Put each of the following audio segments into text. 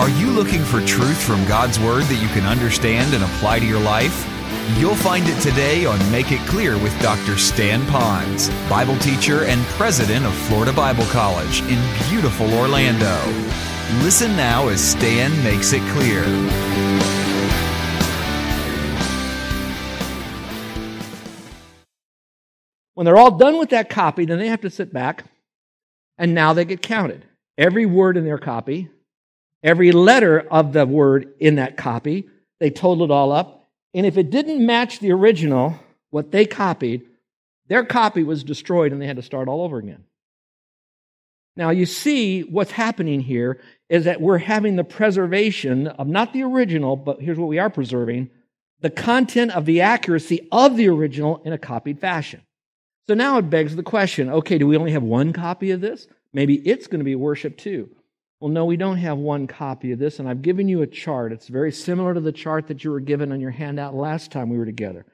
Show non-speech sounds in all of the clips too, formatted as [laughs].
Are you looking for truth from God's Word that you can understand and apply to your life? You'll find it today on Make It Clear with Dr. Stan Ponz, Bible teacher and president of Florida Bible College in beautiful Orlando. Listen now as Stan makes it clear. When they're all done with that copy, then they have to sit back and now they get counted. Every word in their copy, every letter of the word in that copy, they totaled it all up. And if it didn't match the original, what they copied, their copy was destroyed and they had to start all over again. Now, you see what's happening here is that we're having the preservation of not the original, but here's what we are preserving the content of the accuracy of the original in a copied fashion. So now it begs the question okay, do we only have one copy of this? Maybe it's going to be worship too. Well, no, we don't have one copy of this, and I've given you a chart. It's very similar to the chart that you were given on your handout last time we were together.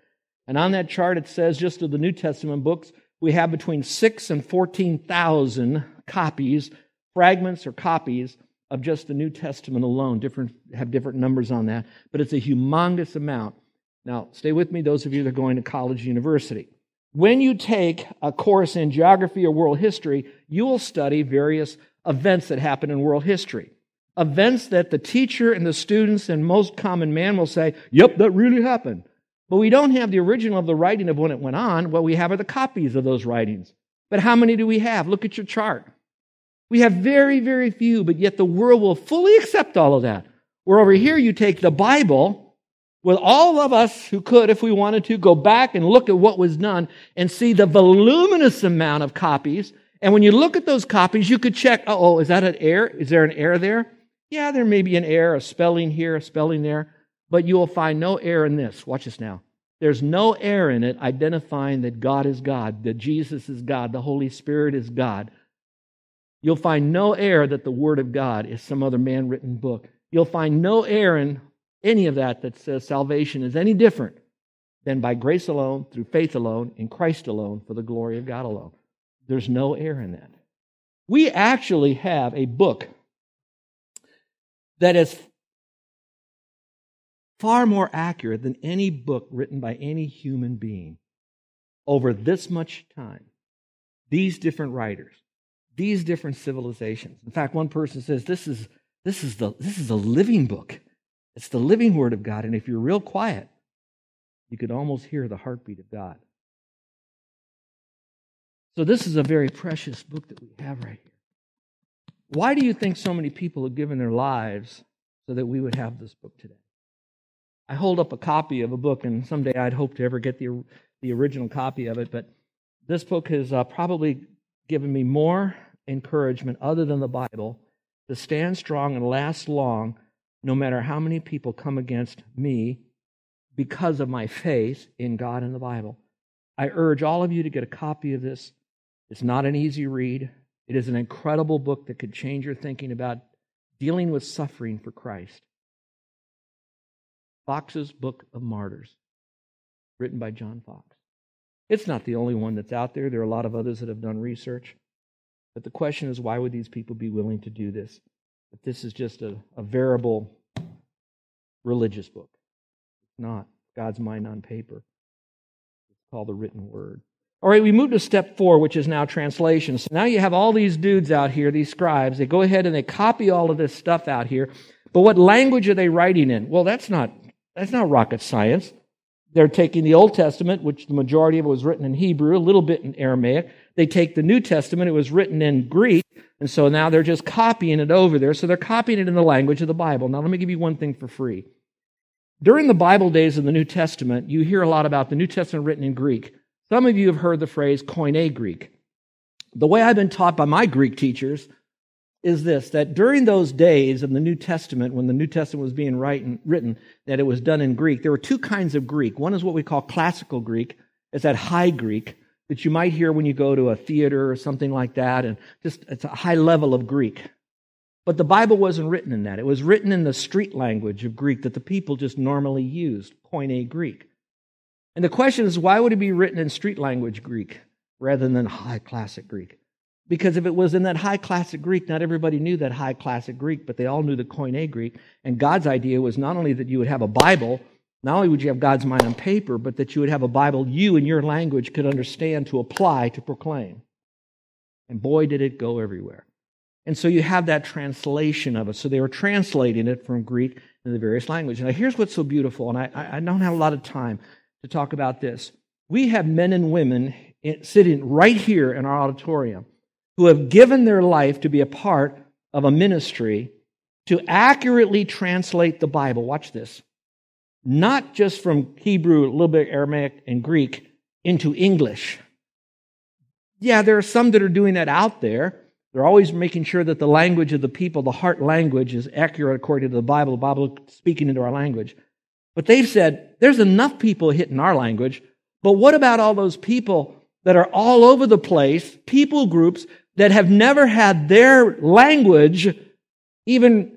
And on that chart, it says just of the New Testament books, we have between six and 14,000 copies, fragments or copies of just the New Testament alone. Different, have different numbers on that, but it's a humongous amount. Now, stay with me, those of you that are going to college, university. When you take a course in geography or world history, you will study various events that happen in world history. Events that the teacher and the students and most common man will say, Yep, that really happened. But we don't have the original of the writing of when it went on. What we have are the copies of those writings. But how many do we have? Look at your chart. We have very, very few, but yet the world will fully accept all of that. Where over here you take the Bible with all of us who could, if we wanted to, go back and look at what was done and see the voluminous amount of copies and when you look at those copies, you could check, oh, is that an error? Is there an error there? Yeah, there may be an error, a spelling here, a spelling there, but you will find no error in this. Watch this now. There's no error in it identifying that God is God, that Jesus is God, the Holy Spirit is God. You'll find no error that the Word of God is some other man written book. You'll find no error in any of that that says salvation is any different than by grace alone, through faith alone, in Christ alone, for the glory of God alone. There's no error in that. We actually have a book that is far more accurate than any book written by any human being over this much time. These different writers, these different civilizations. In fact, one person says this is this is the this is a living book. It's the living word of God, and if you're real quiet, you could almost hear the heartbeat of God. So, this is a very precious book that we have right here. Why do you think so many people have given their lives so that we would have this book today? I hold up a copy of a book, and someday I'd hope to ever get the, the original copy of it, but this book has uh, probably given me more encouragement other than the Bible to stand strong and last long no matter how many people come against me because of my faith in God and the Bible. I urge all of you to get a copy of this. It's not an easy read. It is an incredible book that could change your thinking about dealing with suffering for Christ. Foxe's Book of Martyrs, written by John Foxe. It's not the only one that's out there. There are a lot of others that have done research. But the question is, why would these people be willing to do this? If this is just a, a variable religious book, it's not. God's mind on paper. It's called the written word. All right, we move to step four, which is now translation. So now you have all these dudes out here, these scribes. They go ahead and they copy all of this stuff out here. But what language are they writing in? Well, that's not, that's not rocket science. They're taking the Old Testament, which the majority of it was written in Hebrew, a little bit in Aramaic. They take the New Testament, it was written in Greek, and so now they're just copying it over there. So they're copying it in the language of the Bible. Now, let me give you one thing for free. During the Bible days of the New Testament, you hear a lot about the New Testament written in Greek. Some of you have heard the phrase Koine Greek. The way I've been taught by my Greek teachers is this that during those days of the New Testament, when the New Testament was being written, that it was done in Greek, there were two kinds of Greek. One is what we call classical Greek, it's that high Greek that you might hear when you go to a theater or something like that, and just it's a high level of Greek. But the Bible wasn't written in that. It was written in the street language of Greek that the people just normally used, Koine Greek. And the question is, why would it be written in street language Greek rather than high classic Greek? Because if it was in that high classic Greek, not everybody knew that high classic Greek, but they all knew the Koine Greek. And God's idea was not only that you would have a Bible, not only would you have God's mind on paper, but that you would have a Bible you in your language could understand to apply to proclaim. And boy, did it go everywhere. And so you have that translation of it. So they were translating it from Greek into the various languages. Now, here's what's so beautiful, and I, I don't have a lot of time to talk about this. We have men and women sitting right here in our auditorium who have given their life to be a part of a ministry to accurately translate the Bible. Watch this. Not just from Hebrew, a little bit Aramaic, and Greek into English. Yeah, there are some that are doing that out there. They're always making sure that the language of the people, the heart language, is accurate according to the Bible, the Bible speaking into our language. But they've said there's enough people hitting our language, but what about all those people that are all over the place, people groups that have never had their language even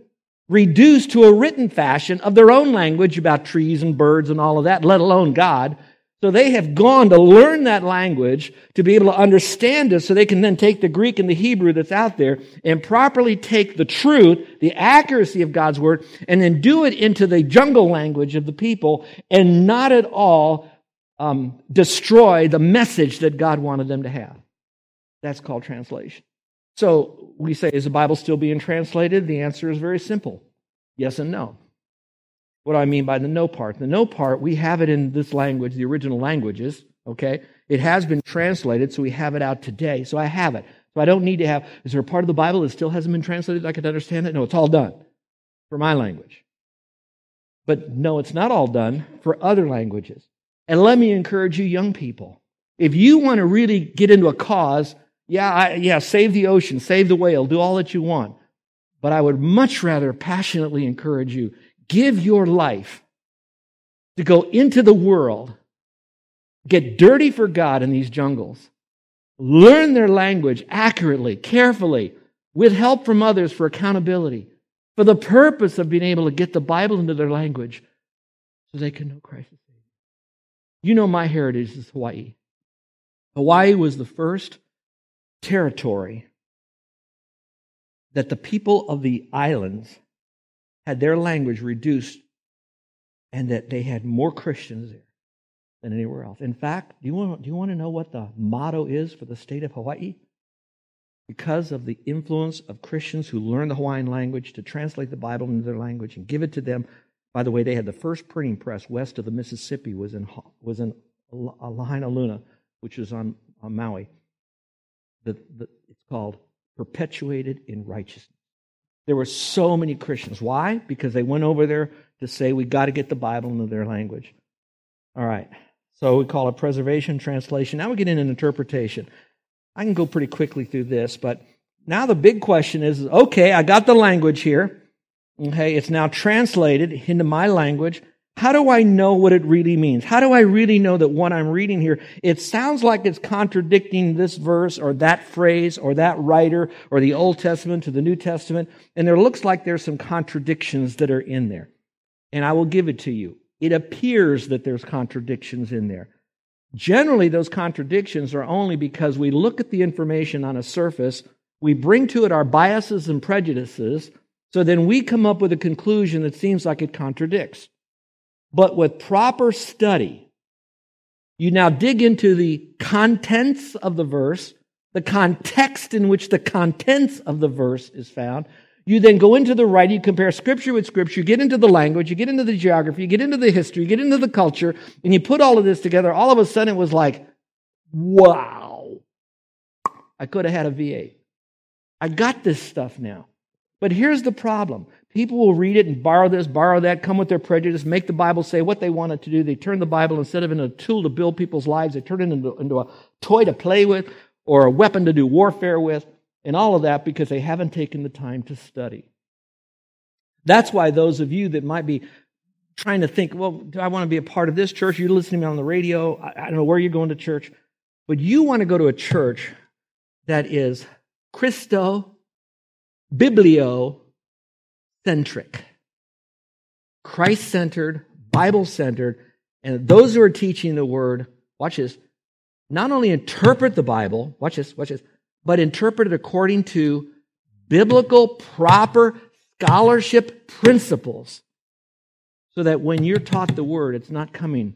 reduced to a written fashion of their own language about trees and birds and all of that, let alone God. So they have gone to learn that language to be able to understand it so they can then take the Greek and the Hebrew that's out there and properly take the truth, the accuracy of God's word, and then do it into the jungle language of the people and not at all um, destroy the message that God wanted them to have. That's called translation. So we say, is the Bible still being translated? The answer is very simple yes and no. What do I mean by the no part? The no part, we have it in this language, the original languages, okay? It has been translated, so we have it out today. So I have it. So I don't need to have, is there a part of the Bible that still hasn't been translated I could understand it? No, it's all done for my language. But no, it's not all done for other languages. And let me encourage you, young people. If you want to really get into a cause yeah, I, yeah, save the ocean, save the whale, do all that you want. But I would much rather passionately encourage you give your life to go into the world, get dirty for God in these jungles, learn their language accurately, carefully, with help from others for accountability, for the purpose of being able to get the Bible into their language so they can know Christ You know, my heritage is Hawaii. Hawaii was the first territory that the people of the islands had their language reduced and that they had more Christians there than anywhere else. In fact, do you want, do you want to know what the motto is for the state of Hawaii? Because of the influence of Christians who learned the Hawaiian language to translate the Bible into their language and give it to them. By the way, they had the first printing press west of the Mississippi was in was in Lahainaluna, which is on, on Maui the, the, it's called perpetuated in righteousness. There were so many Christians. Why? Because they went over there to say we got to get the Bible into their language. All right. So we call it preservation, translation. Now we get into interpretation. I can go pretty quickly through this, but now the big question is okay, I got the language here. Okay, it's now translated into my language. How do I know what it really means? How do I really know that what I'm reading here, it sounds like it's contradicting this verse or that phrase or that writer or the Old Testament to the New Testament, and there looks like there's some contradictions that are in there. And I will give it to you. It appears that there's contradictions in there. Generally, those contradictions are only because we look at the information on a surface, we bring to it our biases and prejudices, so then we come up with a conclusion that seems like it contradicts. But with proper study, you now dig into the contents of the verse, the context in which the contents of the verse is found. You then go into the writing, you compare scripture with scripture, you get into the language, you get into the geography, you get into the history, you get into the culture, and you put all of this together. All of a sudden it was like, wow, I could have had a V8. I got this stuff now. But here's the problem People will read it and borrow this, borrow that, come with their prejudice, make the Bible say what they want it to do. They turn the Bible instead of into a tool to build people's lives, they turn it into, into a toy to play with or a weapon to do warfare with, and all of that because they haven't taken the time to study. That's why those of you that might be trying to think, well, do I want to be a part of this church? You're listening to me on the radio. I don't know where you're going to church, but you want to go to a church that is Christo, Biblio, centric, Christ centered, Bible centered, and those who are teaching the word, watch this, not only interpret the Bible, watch this, watch this, but interpreted according to biblical, proper scholarship principles. So that when you're taught the word, it's not coming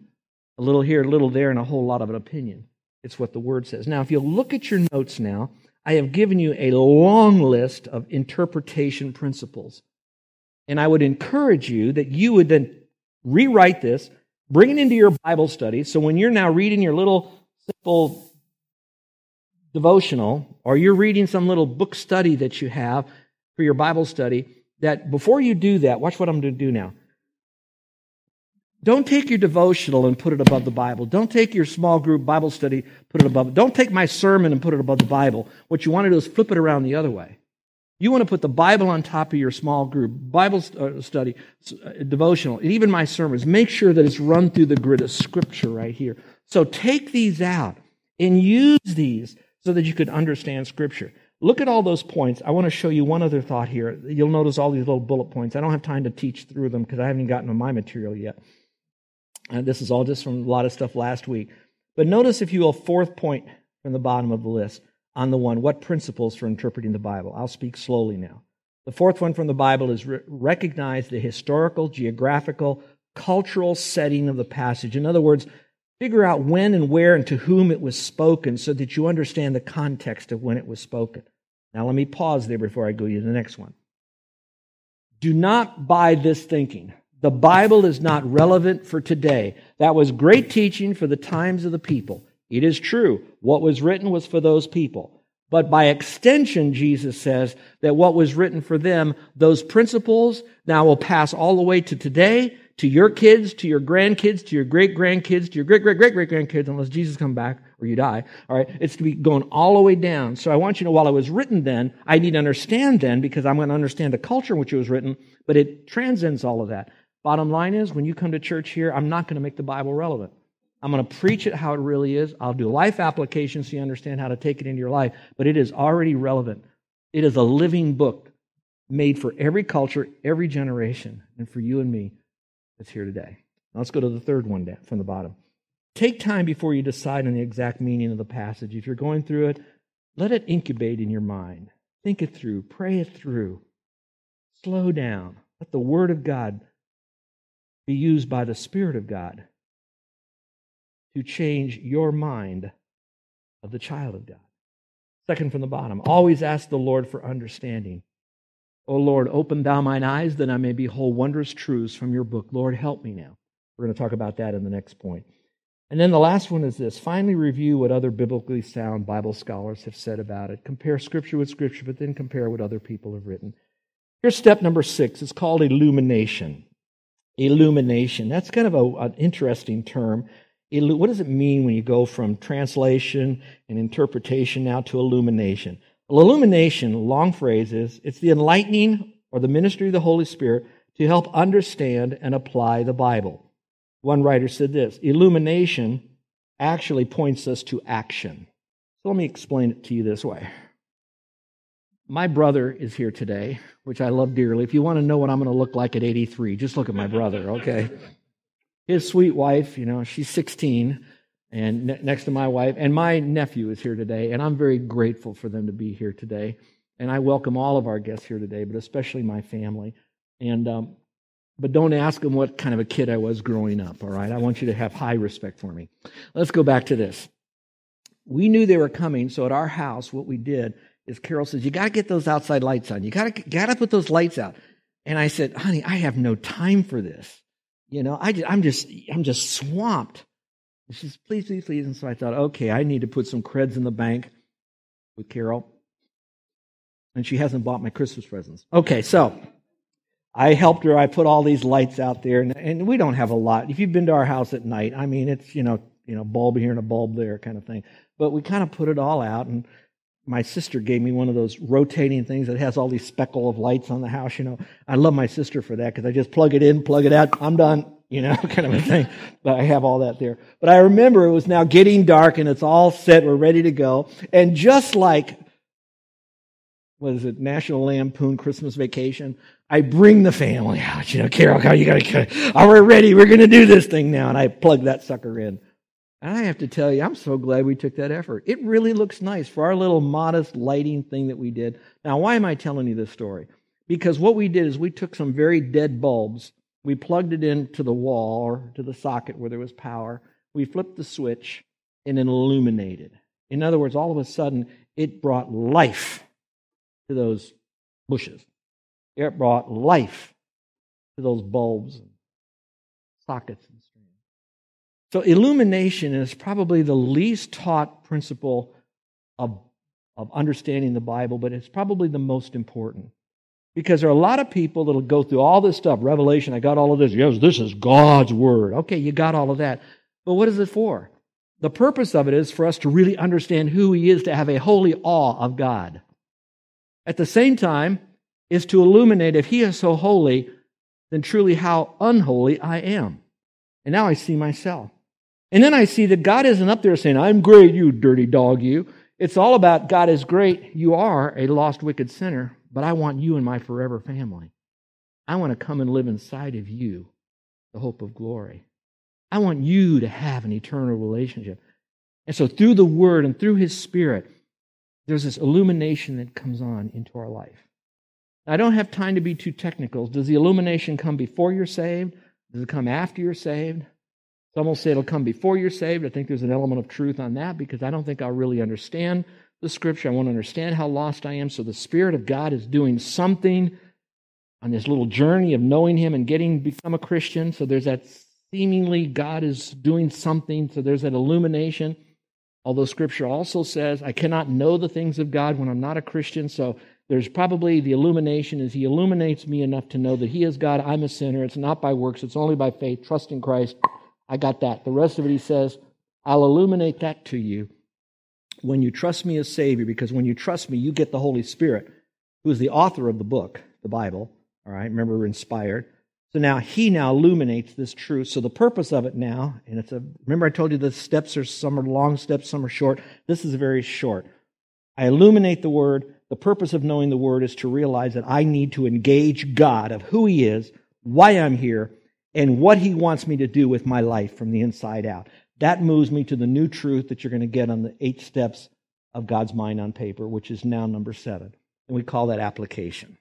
a little here, a little there, and a whole lot of an opinion. It's what the word says. Now, if you look at your notes now, I have given you a long list of interpretation principles. And I would encourage you that you would then rewrite this, bring it into your Bible study. So when you're now reading your little simple devotional, or you're reading some little book study that you have for your Bible study, that before you do that, watch what I'm going to do now. Don't take your devotional and put it above the Bible. Don't take your small group Bible study, put it above. Don't take my sermon and put it above the Bible. What you want to do is flip it around the other way. You want to put the Bible on top of your small group Bible uh, study, uh, devotional, and even my sermons. Make sure that it's run through the grid of Scripture right here. So take these out and use these so that you could understand Scripture. Look at all those points. I want to show you one other thought here. You'll notice all these little bullet points. I don't have time to teach through them because I haven't gotten to my material yet. And uh, this is all just from a lot of stuff last week. But notice, if you will, fourth point from the bottom of the list on the one what principles for interpreting the Bible. I'll speak slowly now. The fourth one from the Bible is re- recognize the historical, geographical, cultural setting of the passage. In other words, figure out when and where and to whom it was spoken so that you understand the context of when it was spoken. Now, let me pause there before I go to the next one. Do not buy this thinking. The Bible is not relevant for today. That was great teaching for the times of the people. It is true. What was written was for those people. But by extension, Jesus says that what was written for them, those principles now will pass all the way to today, to your kids, to your grandkids, to your great grandkids, to your great great great great grandkids, unless Jesus come back or you die. All right, it's to be going all the way down. So I want you to know, while it was written then, I need to understand then because I'm going to understand the culture in which it was written. But it transcends all of that. Bottom line is, when you come to church here, I'm not going to make the Bible relevant. I'm going to preach it how it really is. I'll do life applications so you understand how to take it into your life, but it is already relevant. It is a living book made for every culture, every generation, and for you and me that's here today. Now let's go to the third one from the bottom. Take time before you decide on the exact meaning of the passage. If you're going through it, let it incubate in your mind. Think it through, pray it through. Slow down. Let the Word of God be used by the Spirit of God to change your mind of the child of God. Second from the bottom, always ask the Lord for understanding. O Lord, open thou mine eyes that I may behold wondrous truths from your book. Lord, help me now. We're going to talk about that in the next point. And then the last one is this finally review what other biblically sound Bible scholars have said about it. Compare Scripture with Scripture, but then compare what other people have written. Here's step number six it's called illumination illumination. That's kind of a, an interesting term. What does it mean when you go from translation and interpretation now to illumination? Well, illumination, long phrase is, it's the enlightening or the ministry of the Holy Spirit to help understand and apply the Bible. One writer said this illumination actually points us to action. So let me explain it to you this way. My brother is here today, which I love dearly. If you want to know what I'm going to look like at 83, just look at my brother, okay? [laughs] His sweet wife, you know, she's 16 and ne- next to my wife, and my nephew is here today, and I'm very grateful for them to be here today. And I welcome all of our guests here today, but especially my family. And um, but don't ask them what kind of a kid I was growing up. All right, I want you to have high respect for me. Let's go back to this. We knew they were coming, so at our house, what we did is Carol says, You got to get those outside lights on. You got to got to put those lights out. And I said, Honey, I have no time for this. You know, I I'm just I'm just swamped. She says, Please, please, please. And so I thought, okay, I need to put some creds in the bank with Carol. And she hasn't bought my Christmas presents. Okay, so I helped her. I put all these lights out there, and, and we don't have a lot. If you've been to our house at night, I mean, it's you know, you know, bulb here and a bulb there, kind of thing. But we kind of put it all out, and my sister gave me one of those rotating things that has all these speckle of lights on the house. You know, I love my sister for that because I just plug it in, plug it out, I'm done. You know, [laughs] kind of a thing. But I have all that there. But I remember it was now getting dark and it's all set. We're ready to go. And just like, what is it, National Lampoon Christmas Vacation, I bring the family out. You know, Carol, how you gotta, oh, we're ready. We're going to do this thing now. And I plug that sucker in. And I have to tell you, I'm so glad we took that effort. It really looks nice for our little modest lighting thing that we did. Now, why am I telling you this story? Because what we did is we took some very dead bulbs, we plugged it into the wall or to the socket where there was power, we flipped the switch, and it illuminated. In other words, all of a sudden, it brought life to those bushes. It brought life to those bulbs and sockets and so, illumination is probably the least taught principle of, of understanding the Bible, but it's probably the most important. Because there are a lot of people that'll go through all this stuff. Revelation, I got all of this. Yes, this is God's word. Okay, you got all of that. But what is it for? The purpose of it is for us to really understand who He is, to have a holy awe of God. At the same time, is to illuminate if He is so holy, then truly how unholy I am. And now I see myself. And then I see that God isn't up there saying, I'm great, you dirty dog, you. It's all about God is great. You are a lost, wicked sinner, but I want you in my forever family. I want to come and live inside of you, the hope of glory. I want you to have an eternal relationship. And so, through the Word and through His Spirit, there's this illumination that comes on into our life. I don't have time to be too technical. Does the illumination come before you're saved? Does it come after you're saved? Some will say it'll come before you're saved. I think there's an element of truth on that because I don't think I'll really understand the scripture. I won't understand how lost I am. So the Spirit of God is doing something on this little journey of knowing Him and getting become a Christian. So there's that seemingly God is doing something. So there's that illumination. Although Scripture also says I cannot know the things of God when I'm not a Christian. So there's probably the illumination is He illuminates me enough to know that He is God, I'm a sinner. It's not by works, it's only by faith, trust in Christ. I got that. The rest of it, he says, I'll illuminate that to you when you trust me as Savior, because when you trust me, you get the Holy Spirit, who is the author of the book, the Bible. All right, remember, we're inspired. So now he now illuminates this truth. So the purpose of it now, and it's a remember I told you the steps are some are long steps, some are short. This is very short. I illuminate the word. The purpose of knowing the word is to realize that I need to engage God of who he is, why I'm here, and what he wants me to do with my life from the inside out. That moves me to the new truth that you're going to get on the eight steps of God's mind on paper, which is now number seven. And we call that application.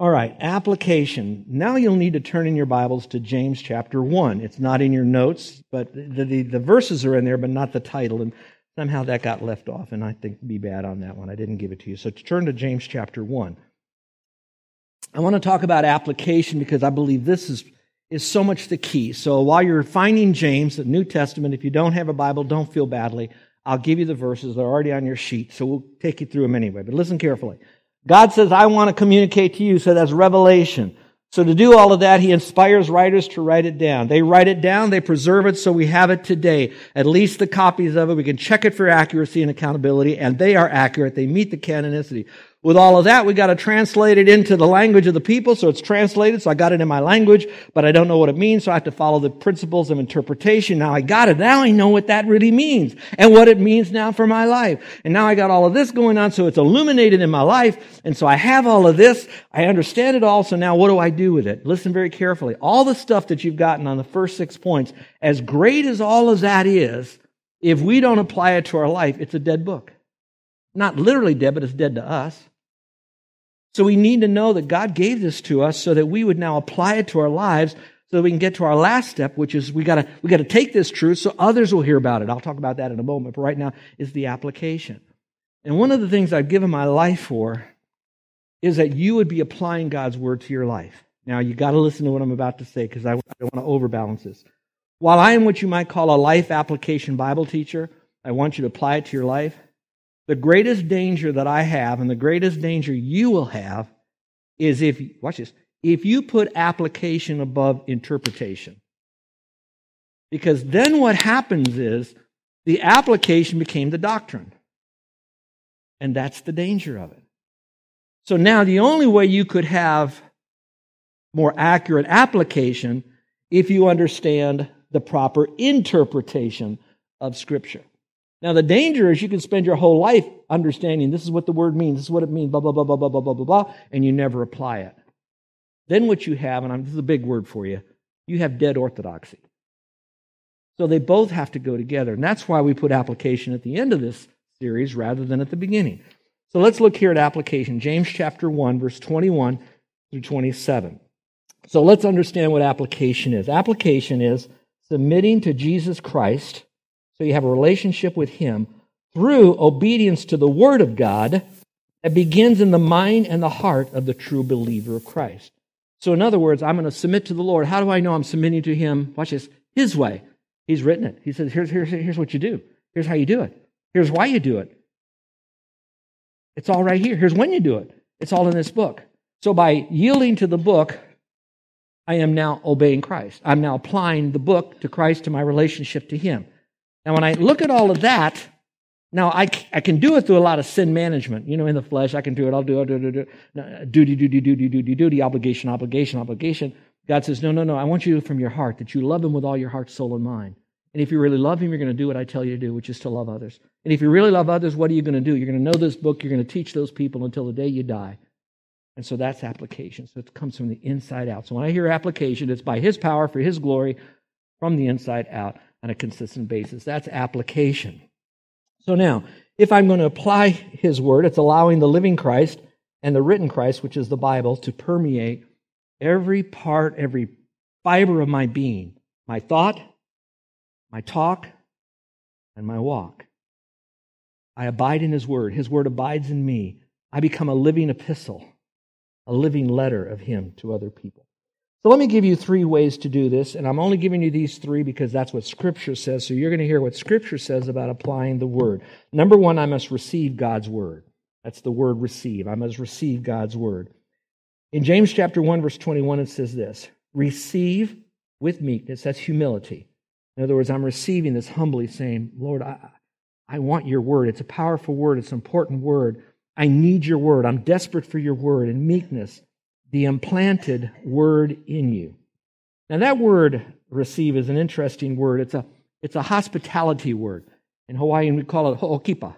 All right, application. Now you'll need to turn in your Bibles to James chapter 1. It's not in your notes, but the, the, the verses are in there, but not the title. And somehow that got left off, and I think be bad on that one. I didn't give it to you. So to turn to James chapter 1. I want to talk about application because I believe this is, is so much the key. So while you're finding James, the New Testament, if you don't have a Bible, don't feel badly. I'll give you the verses. They're already on your sheet, so we'll take you through them anyway. But listen carefully. God says, I want to communicate to you, so that's revelation. So to do all of that, he inspires writers to write it down. They write it down, they preserve it so we have it today. At least the copies of it. We can check it for accuracy and accountability, and they are accurate. They meet the canonicity. With all of that, we got to translate it into the language of the people, so it's translated, so I got it in my language, but I don't know what it means, so I have to follow the principles of interpretation. Now I got it. Now I know what that really means and what it means now for my life. And now I got all of this going on, so it's illuminated in my life, and so I have all of this. I understand it all, so now what do I do with it? Listen very carefully. All the stuff that you've gotten on the first six points, as great as all of that is, if we don't apply it to our life, it's a dead book. Not literally dead, but it's dead to us. So we need to know that God gave this to us so that we would now apply it to our lives so that we can get to our last step, which is we gotta, we gotta take this truth so others will hear about it. I'll talk about that in a moment, but right now is the application. And one of the things I've given my life for is that you would be applying God's word to your life. Now you gotta listen to what I'm about to say because I don't want to overbalance this. While I am what you might call a life application Bible teacher, I want you to apply it to your life. The greatest danger that I have and the greatest danger you will have is if, watch this, if you put application above interpretation. Because then what happens is the application became the doctrine. And that's the danger of it. So now the only way you could have more accurate application if you understand the proper interpretation of Scripture. Now, the danger is you can spend your whole life understanding this is what the word means, this is what it means, blah, blah, blah, blah, blah, blah, blah, blah, blah, and you never apply it. Then what you have, and I'm, this is a big word for you, you have dead orthodoxy. So they both have to go together. And that's why we put application at the end of this series rather than at the beginning. So let's look here at application. James chapter 1, verse 21 through 27. So let's understand what application is. Application is submitting to Jesus Christ so you have a relationship with Him through obedience to the Word of God that begins in the mind and the heart of the true believer of Christ. So, in other words, I'm going to submit to the Lord. How do I know I'm submitting to Him? Watch this His way. He's written it. He says, here's, here's, here's what you do. Here's how you do it. Here's why you do it. It's all right here. Here's when you do it. It's all in this book. So, by yielding to the book, I am now obeying Christ. I'm now applying the book to Christ, to my relationship to Him. Now, when I look at all of that, now I, I can do it through a lot of sin management. You know, in the flesh, I can do it. I'll do it. Do, do, uh, do, duty, duty, duty, duty, duty, obligation, obligation, obligation. God says, no, no, no. I want you from your heart that you love Him with all your heart, soul, and mind. And if you really love Him, you're going to do what I tell you to do, which is to love others. And if you really love others, what are you going to do? You're going to know this book. You're going to teach those people until the day you die. And so that's application. So it comes from the inside out. So when I hear application, it's by His power for His glory from the inside out on a consistent basis. That's application. So now, if I'm going to apply His word, it's allowing the living Christ and the written Christ, which is the Bible, to permeate every part, every fiber of my being my thought, my talk, and my walk. I abide in His word. His word abides in me. I become a living epistle a living letter of Him to other people. So let me give you three ways to do this, and I'm only giving you these three because that's what Scripture says. So you're going to hear what Scripture says about applying the Word. Number one, I must receive God's Word. That's the word receive. I must receive God's Word. In James chapter 1, verse 21, it says this Receive with meekness. That's humility. In other words, I'm receiving this humbly, saying, Lord, I, I want your word. It's a powerful word, it's an important word. I need your word. I'm desperate for your word and meekness, the implanted word in you. Now, that word receive is an interesting word. It's a, it's a hospitality word. In Hawaiian, we call it ho'okipa.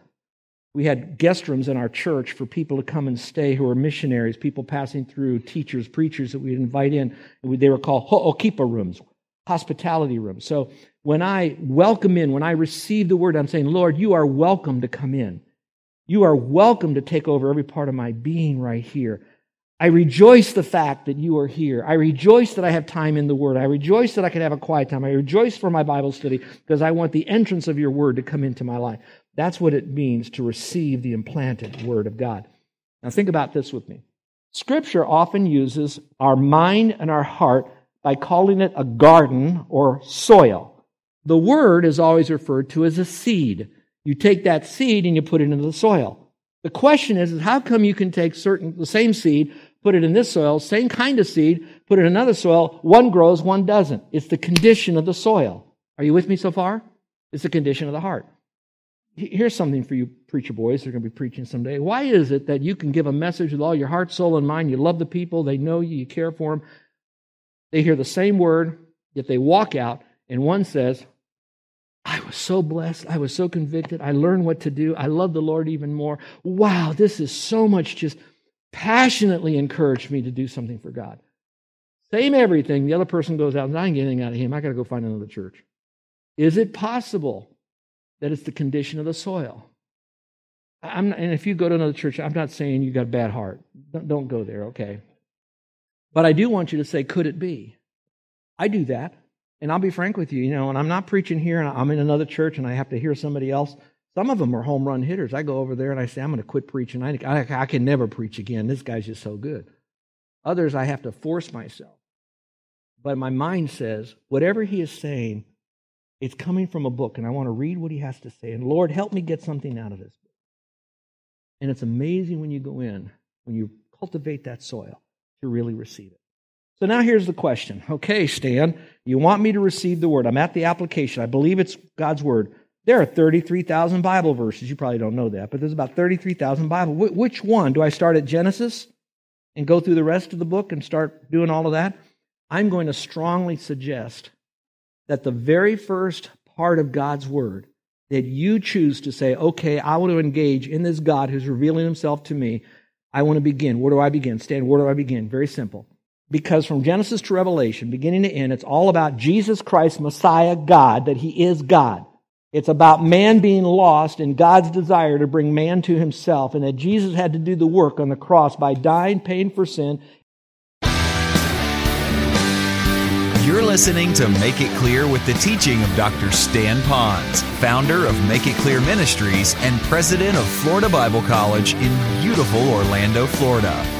We had guest rooms in our church for people to come and stay who are missionaries, people passing through, teachers, preachers that we'd invite in. They were called ho'okipa rooms, hospitality rooms. So when I welcome in, when I receive the word, I'm saying, Lord, you are welcome to come in. You are welcome to take over every part of my being right here. I rejoice the fact that you are here. I rejoice that I have time in the Word. I rejoice that I can have a quiet time. I rejoice for my Bible study because I want the entrance of your Word to come into my life. That's what it means to receive the implanted Word of God. Now, think about this with me. Scripture often uses our mind and our heart by calling it a garden or soil. The Word is always referred to as a seed. You take that seed and you put it into the soil. The question is, is how come you can take certain the same seed, put it in this soil, same kind of seed, put it in another soil, one grows, one doesn't. It's the condition of the soil. Are you with me so far? It's the condition of the heart. Here's something for you preacher boys they are going to be preaching someday. Why is it that you can give a message with all your heart, soul, and mind? You love the people, they know you, you care for them. They hear the same word, yet they walk out, and one says, I was so blessed. I was so convicted. I learned what to do. I love the Lord even more. Wow, this is so much just passionately encouraged me to do something for God. Same everything. The other person goes out and I ain't getting out of him. I got to go find another church. Is it possible that it's the condition of the soil? I'm not, and if you go to another church, I'm not saying you got a bad heart. Don't, don't go there, okay? But I do want you to say, could it be? I do that. And I'll be frank with you, you know, and I'm not preaching here and I'm in another church and I have to hear somebody else. Some of them are home run hitters. I go over there and I say, I'm going to quit preaching. I, I, I can never preach again. This guy's just so good. Others, I have to force myself. But my mind says, whatever he is saying, it's coming from a book, and I want to read what he has to say. And Lord, help me get something out of this book. And it's amazing when you go in, when you cultivate that soil, to really receive it. So now here's the question. Okay, Stan, you want me to receive the word. I'm at the application. I believe it's God's word. There are 33,000 Bible verses. You probably don't know that, but there's about 33,000 Bible. Wh- which one? Do I start at Genesis and go through the rest of the book and start doing all of that? I'm going to strongly suggest that the very first part of God's word that you choose to say, okay, I want to engage in this God who's revealing himself to me. I want to begin. Where do I begin? Stan, where do I begin? Very simple. because from Genesis to Revelation, beginning to end, it's all about Jesus Christ, Messiah, God, that He is God. It's about man being lost and God's desire to bring man to Himself, and that Jesus had to do the work on the cross by dying, paying for sin. You're listening to Make It Clear with the teaching of Dr. Stan Ponz, founder of Make It Clear Ministries and president of Florida Bible College in beautiful Orlando, Florida.